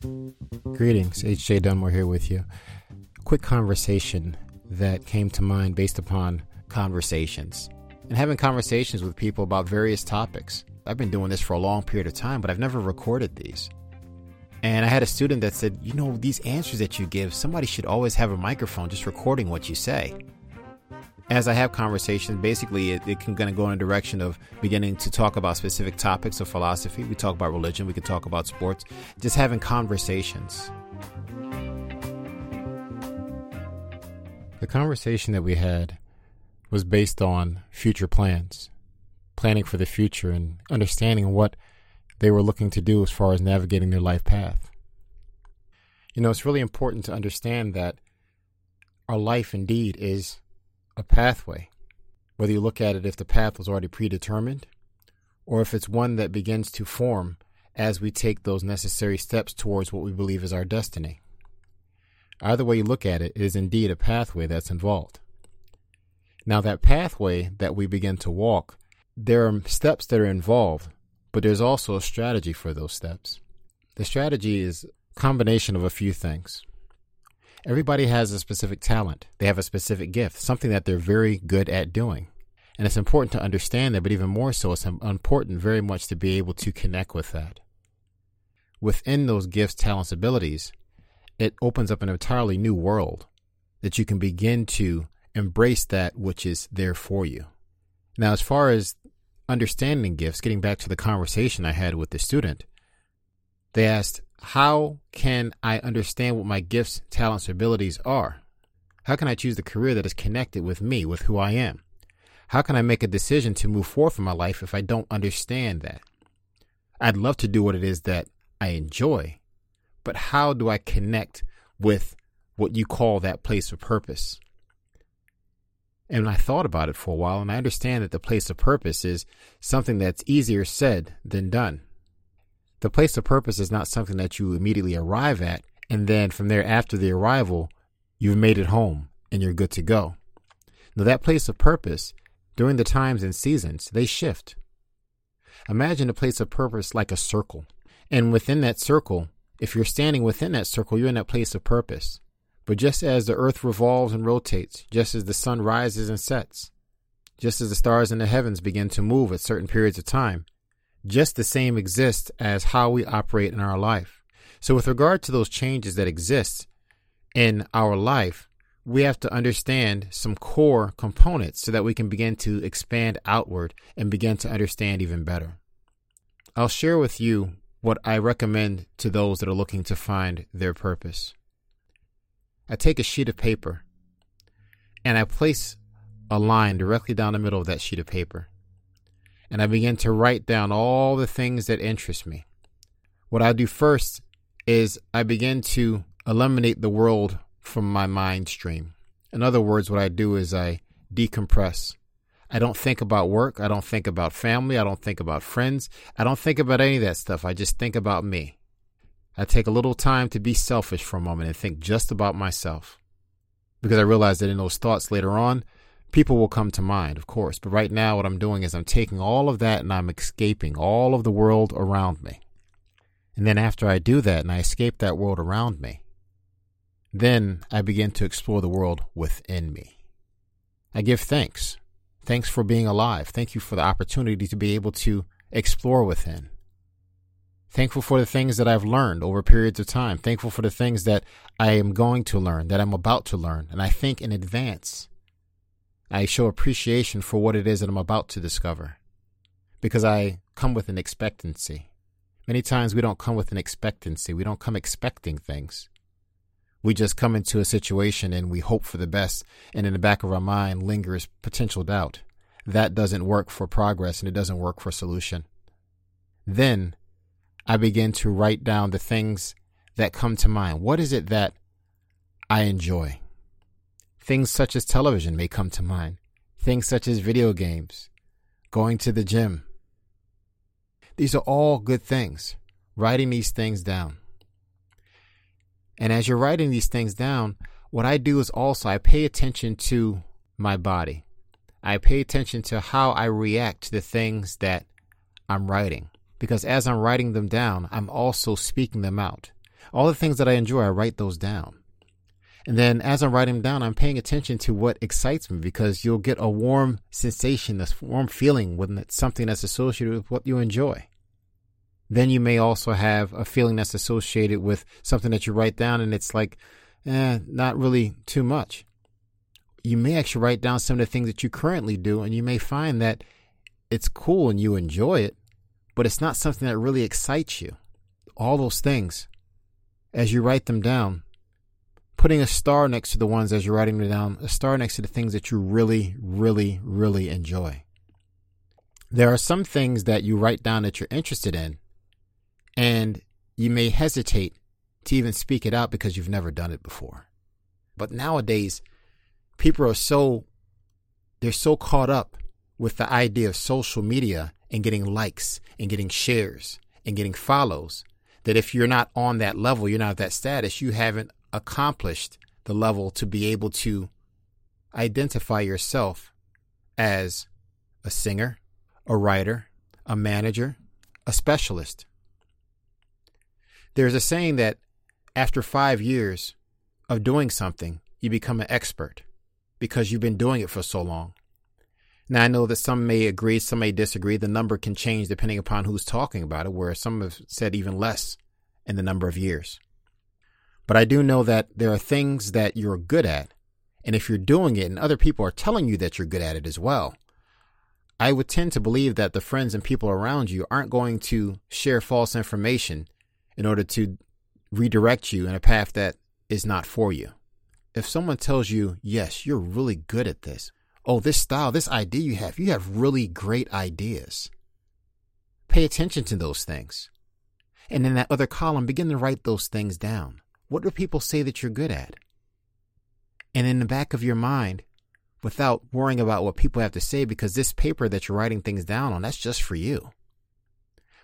Greetings, H.J. Dunmore here with you. Quick conversation that came to mind based upon conversations and having conversations with people about various topics. I've been doing this for a long period of time, but I've never recorded these. And I had a student that said, You know, these answers that you give, somebody should always have a microphone just recording what you say. As I have conversations, basically it, it can kind of go in a direction of beginning to talk about specific topics of philosophy. We talk about religion, we can talk about sports, just having conversations. The conversation that we had was based on future plans, planning for the future, and understanding what they were looking to do as far as navigating their life path. You know, it's really important to understand that our life indeed is a pathway. Whether you look at it if the path was already predetermined or if it's one that begins to form as we take those necessary steps towards what we believe is our destiny. Either way you look at it, it is indeed a pathway that's involved. Now, that pathway that we begin to walk, there are steps that are involved, but there's also a strategy for those steps. The strategy is a combination of a few things. Everybody has a specific talent. They have a specific gift, something that they're very good at doing. And it's important to understand that, but even more so, it's important very much to be able to connect with that. Within those gifts, talents, abilities, it opens up an entirely new world that you can begin to embrace that which is there for you. Now, as far as understanding gifts, getting back to the conversation I had with the student, they asked, How can I understand what my gifts, talents, or abilities are? How can I choose the career that is connected with me, with who I am? How can I make a decision to move forward in my life if I don't understand that? I'd love to do what it is that I enjoy, but how do I connect with what you call that place of purpose? And I thought about it for a while, and I understand that the place of purpose is something that's easier said than done. The place of purpose is not something that you immediately arrive at, and then from there, after the arrival, you've made it home and you're good to go. Now, that place of purpose, during the times and seasons, they shift. Imagine a place of purpose like a circle, and within that circle, if you're standing within that circle, you're in that place of purpose. But just as the earth revolves and rotates, just as the sun rises and sets, just as the stars in the heavens begin to move at certain periods of time, just the same exists as how we operate in our life. So, with regard to those changes that exist in our life, we have to understand some core components so that we can begin to expand outward and begin to understand even better. I'll share with you what I recommend to those that are looking to find their purpose. I take a sheet of paper and I place a line directly down the middle of that sheet of paper. And I begin to write down all the things that interest me. What I do first is I begin to eliminate the world from my mind stream. In other words, what I do is I decompress. I don't think about work. I don't think about family. I don't think about friends. I don't think about any of that stuff. I just think about me. I take a little time to be selfish for a moment and think just about myself. Because I realize that in those thoughts later on, people will come to mind, of course. But right now, what I'm doing is I'm taking all of that and I'm escaping all of the world around me. And then after I do that and I escape that world around me, then I begin to explore the world within me. I give thanks Thanks for being alive. Thank you for the opportunity to be able to explore within. Thankful for the things that I've learned over periods of time. Thankful for the things that I am going to learn, that I'm about to learn. And I think in advance. I show appreciation for what it is that I'm about to discover because I come with an expectancy. Many times we don't come with an expectancy. We don't come expecting things. We just come into a situation and we hope for the best, and in the back of our mind lingers potential doubt. That doesn't work for progress and it doesn't work for solution. Then I begin to write down the things that come to mind. What is it that I enjoy? Things such as television may come to mind, things such as video games, going to the gym. These are all good things. Writing these things down. And as you're writing these things down, what I do is also I pay attention to my body. I pay attention to how I react to the things that I'm writing. Because as I'm writing them down, I'm also speaking them out. All the things that I enjoy, I write those down. And then as I'm writing them down, I'm paying attention to what excites me because you'll get a warm sensation, this warm feeling when it's something that's associated with what you enjoy. Then you may also have a feeling that's associated with something that you write down and it's like, eh, not really too much. You may actually write down some of the things that you currently do and you may find that it's cool and you enjoy it, but it's not something that really excites you. All those things, as you write them down, putting a star next to the ones as you're writing them down, a star next to the things that you really, really, really enjoy. There are some things that you write down that you're interested in, and you may hesitate to even speak it out because you've never done it before. But nowadays, people are so they're so caught up with the idea of social media and getting likes and getting shares and getting follows that if you're not on that level, you're not at that status, you haven't accomplished the level to be able to identify yourself as a singer, a writer, a manager, a specialist. There's a saying that after five years of doing something, you become an expert because you've been doing it for so long. Now, I know that some may agree, some may disagree. The number can change depending upon who's talking about it, where some have said even less in the number of years. But I do know that there are things that you're good at. And if you're doing it and other people are telling you that you're good at it as well, I would tend to believe that the friends and people around you aren't going to share false information in order to redirect you in a path that is not for you. If someone tells you, yes, you're really good at this. Oh, this style, this idea you have, you have really great ideas. Pay attention to those things. And in that other column, begin to write those things down. What do people say that you're good at? And in the back of your mind, without worrying about what people have to say, because this paper that you're writing things down on, that's just for you.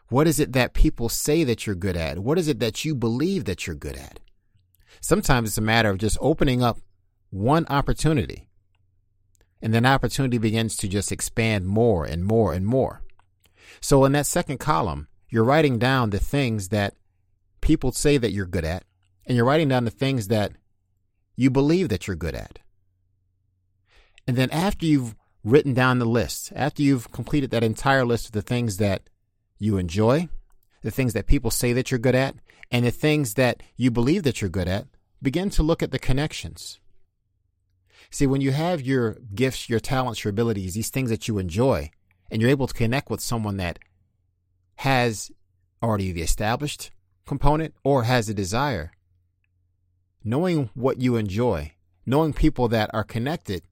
What is it that people say that you're good at? What is it that you believe that you're good at? Sometimes it's a matter of just opening up one opportunity, and then opportunity begins to just expand more and more and more. So in that second column, you're writing down the things that people say that you're good at, and you're writing down the things that you believe that you're good at. And then after you've written down the list, after you've completed that entire list of the things that you enjoy, the things that people say that you're good at, and the things that you believe that you're good at, begin to look at the connections. See, when you have your gifts, your talents, your abilities, these things that you enjoy, and you're able to connect with someone that has already the established component or has a desire, knowing what you enjoy, knowing people that are connected,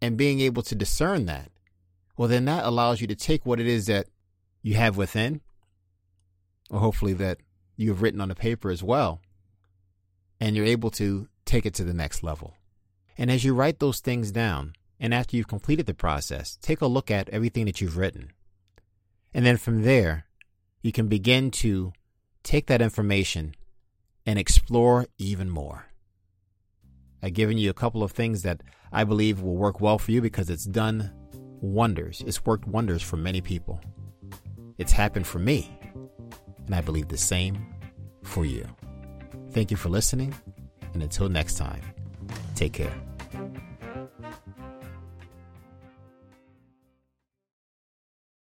and being able to discern that, well, then that allows you to take what it is that you have within, or hopefully that you have written on the paper as well, and you're able to take it to the next level. And as you write those things down, and after you've completed the process, take a look at everything that you've written. And then from there, you can begin to take that information and explore even more. I've given you a couple of things that I believe will work well for you because it's done wonders. It's worked wonders for many people. It's happened for me, and I believe the same for you. Thank you for listening, and until next time, take care.